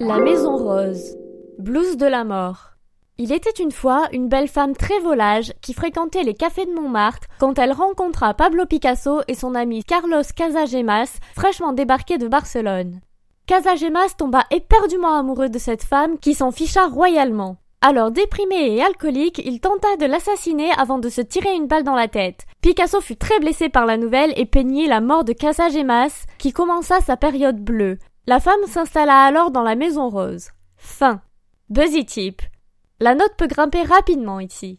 La Maison Rose. Blues de la mort. Il était une fois une belle femme très volage qui fréquentait les cafés de Montmartre quand elle rencontra Pablo Picasso et son ami Carlos Casagemas, fraîchement débarqué de Barcelone. Casagemas tomba éperdument amoureux de cette femme qui s'en ficha royalement. Alors déprimé et alcoolique, il tenta de l'assassiner avant de se tirer une balle dans la tête. Picasso fut très blessé par la nouvelle et peignit la mort de Casagemas, qui commença sa période bleue, la femme s'installa alors dans la maison rose. Fin. Buzzy type. La note peut grimper rapidement ici.